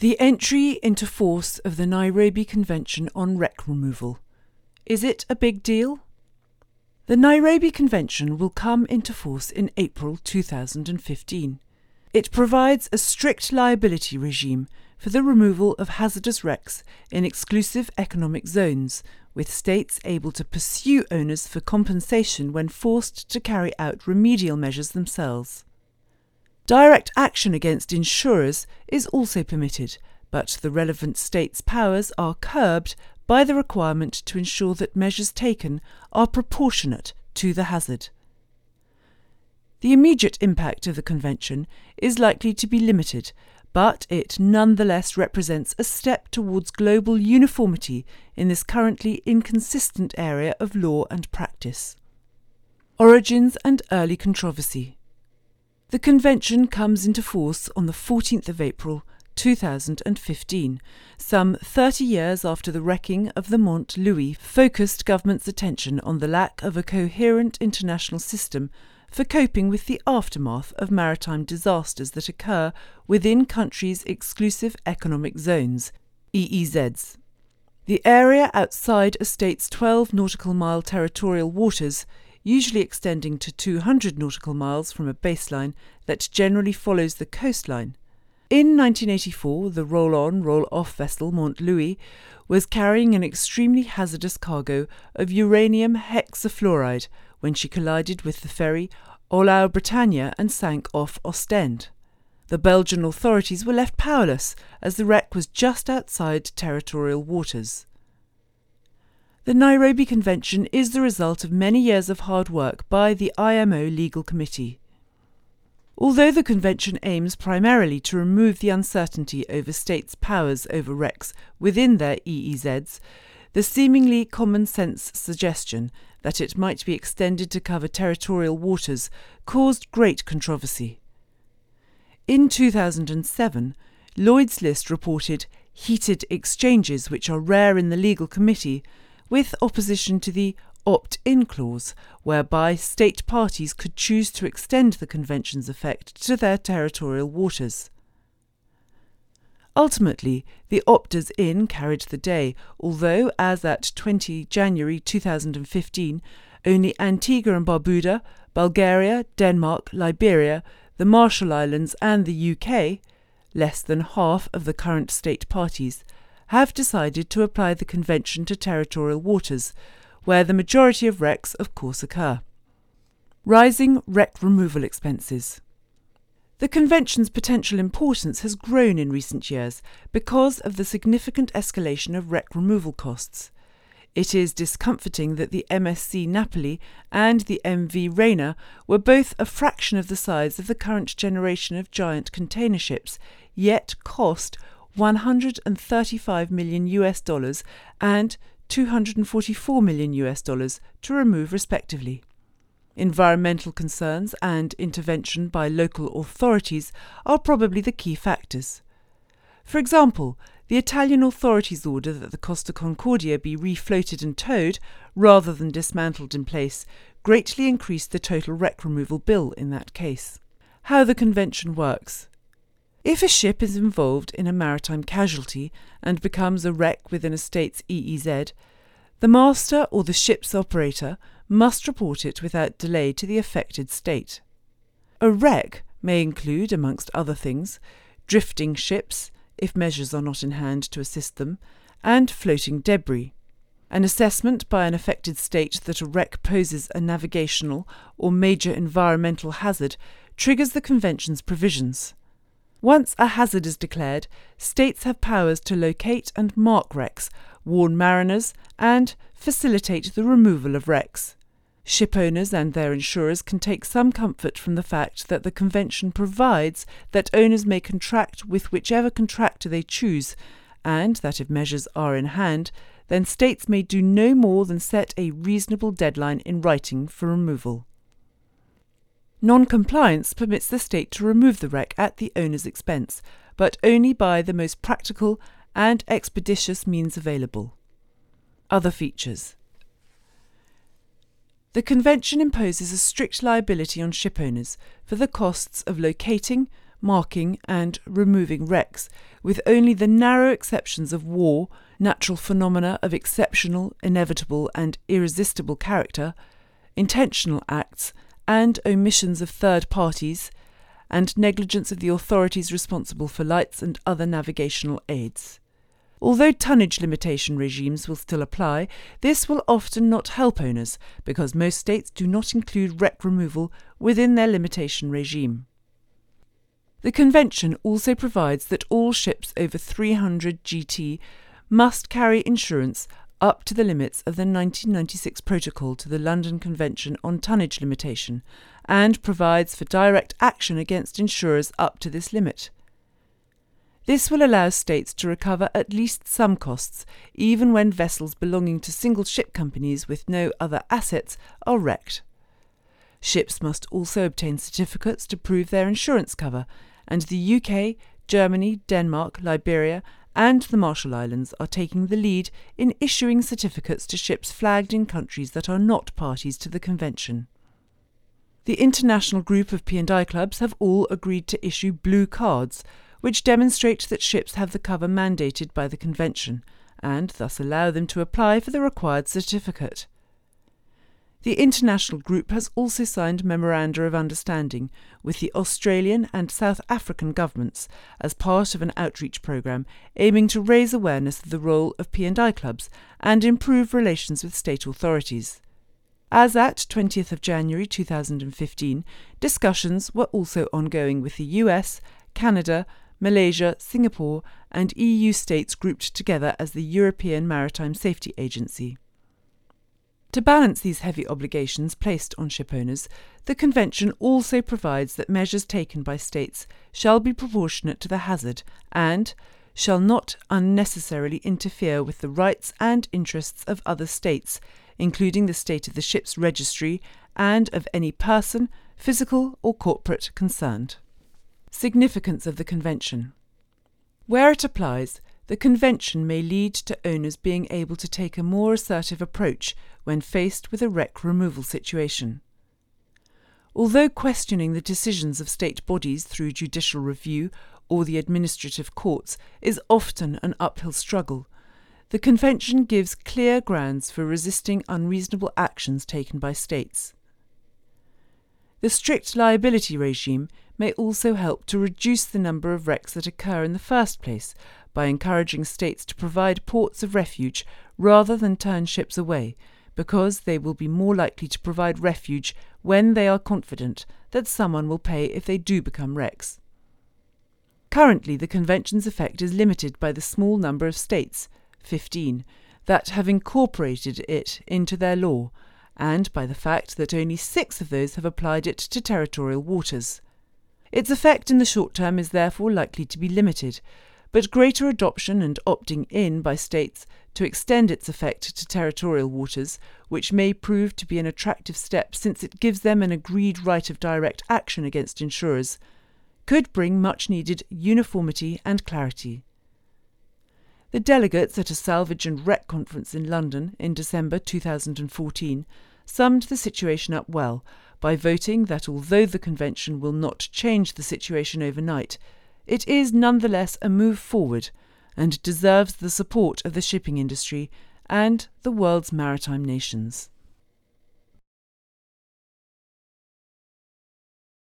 The entry into force of the Nairobi Convention on Wreck Removal. Is it a big deal? The Nairobi Convention will come into force in April 2015. It provides a strict liability regime for the removal of hazardous wrecks in exclusive economic zones, with states able to pursue owners for compensation when forced to carry out remedial measures themselves. Direct action against insurers is also permitted, but the relevant state's powers are curbed by the requirement to ensure that measures taken are proportionate to the hazard. The immediate impact of the Convention is likely to be limited, but it nonetheless represents a step towards global uniformity in this currently inconsistent area of law and practice. Origins and early controversy. The convention comes into force on the 14th of April 2015, some 30 years after the wrecking of the Mont Louis focused government's attention on the lack of a coherent international system for coping with the aftermath of maritime disasters that occur within countries' exclusive economic zones, EEZs. The area outside a state's 12 nautical mile territorial waters usually extending to 200 nautical miles from a baseline that generally follows the coastline. In 1984, the roll on, roll off vessel Mont Louis was carrying an extremely hazardous cargo of uranium hexafluoride when she collided with the ferry Olaus Britannia and sank off Ostend. The Belgian authorities were left powerless as the wreck was just outside territorial waters. The Nairobi Convention is the result of many years of hard work by the IMO Legal Committee. Although the Convention aims primarily to remove the uncertainty over states' powers over wrecks within their EEZs, the seemingly common sense suggestion that it might be extended to cover territorial waters caused great controversy. In 2007, Lloyd's List reported heated exchanges, which are rare in the legal committee, with opposition to the opt in clause, whereby state parties could choose to extend the Convention's effect to their territorial waters. Ultimately, the opters in carried the day, although, as at 20 January 2015, only Antigua and Barbuda, Bulgaria, Denmark, Liberia, the Marshall Islands, and the UK, less than half of the current state parties, have decided to apply the Convention to territorial waters, where the majority of wrecks, of course, occur. Rising wreck removal expenses. The Convention's potential importance has grown in recent years because of the significant escalation of wreck removal costs. It is discomforting that the MSC Napoli and the MV Rena were both a fraction of the size of the current generation of giant container ships, yet cost 135 million US dollars and 244 million US dollars to remove respectively. Environmental concerns and intervention by local authorities are probably the key factors. For example, the Italian authorities' order that the Costa Concordia be refloated and towed rather than dismantled in place greatly increased the total wreck removal bill in that case. How the convention works. If a ship is involved in a maritime casualty and becomes a wreck within a state's EEZ, the master or the ship's operator must report it without delay to the affected state. A wreck may include, amongst other things, drifting ships, if measures are not in hand to assist them, and floating debris. An assessment by an affected state that a wreck poses a navigational or major environmental hazard triggers the Convention's provisions. Once a hazard is declared, states have powers to locate and mark wrecks, warn mariners, and facilitate the removal of wrecks. Ship owners and their insurers can take some comfort from the fact that the Convention provides that owners may contract with whichever contractor they choose, and that if measures are in hand, then states may do no more than set a reasonable deadline in writing for removal. Non compliance permits the state to remove the wreck at the owner's expense, but only by the most practical and expeditious means available. Other features The Convention imposes a strict liability on shipowners for the costs of locating, marking, and removing wrecks, with only the narrow exceptions of war, natural phenomena of exceptional, inevitable, and irresistible character, intentional acts, and omissions of third parties, and negligence of the authorities responsible for lights and other navigational aids. Although tonnage limitation regimes will still apply, this will often not help owners because most states do not include wreck removal within their limitation regime. The Convention also provides that all ships over 300 GT must carry insurance up to the limits of the 1996 Protocol to the London Convention on Tonnage Limitation and provides for direct action against insurers up to this limit. This will allow states to recover at least some costs, even when vessels belonging to single ship companies with no other assets are wrecked. Ships must also obtain certificates to prove their insurance cover, and the UK, Germany, Denmark, Liberia, and the Marshall Islands are taking the lead in issuing certificates to ships flagged in countries that are not parties to the convention. The international group of P&I clubs have all agreed to issue blue cards which demonstrate that ships have the cover mandated by the Convention, and thus allow them to apply for the required certificate. The international group has also signed memoranda of understanding with the Australian and South African governments as part of an outreach programme aiming to raise awareness of the role of P&I clubs and improve relations with state authorities. As at 20th of January 2015, discussions were also ongoing with the US, Canada, Malaysia, Singapore, and EU states grouped together as the European Maritime Safety Agency. To balance these heavy obligations placed on shipowners, the Convention also provides that measures taken by states shall be proportionate to the hazard and shall not unnecessarily interfere with the rights and interests of other states, including the state of the ship's registry and of any person, physical or corporate, concerned. Significance of the Convention Where it applies, the Convention may lead to owners being able to take a more assertive approach when faced with a wreck removal situation. Although questioning the decisions of state bodies through judicial review or the administrative courts is often an uphill struggle, the Convention gives clear grounds for resisting unreasonable actions taken by states. The strict liability regime may also help to reduce the number of wrecks that occur in the first place by encouraging states to provide ports of refuge rather than turn ships away, because they will be more likely to provide refuge when they are confident that someone will pay if they do become wrecks. Currently, the Convention's effect is limited by the small number of states, 15, that have incorporated it into their law, and by the fact that only six of those have applied it to territorial waters. Its effect in the short term is therefore likely to be limited, but greater adoption and opting in by states to extend its effect to territorial waters, which may prove to be an attractive step since it gives them an agreed right of direct action against insurers, could bring much needed uniformity and clarity. The delegates at a salvage and wreck conference in London in December 2014 summed the situation up well by voting that although the convention will not change the situation overnight, it is nonetheless a move forward and deserves the support of the shipping industry and the world's maritime nations.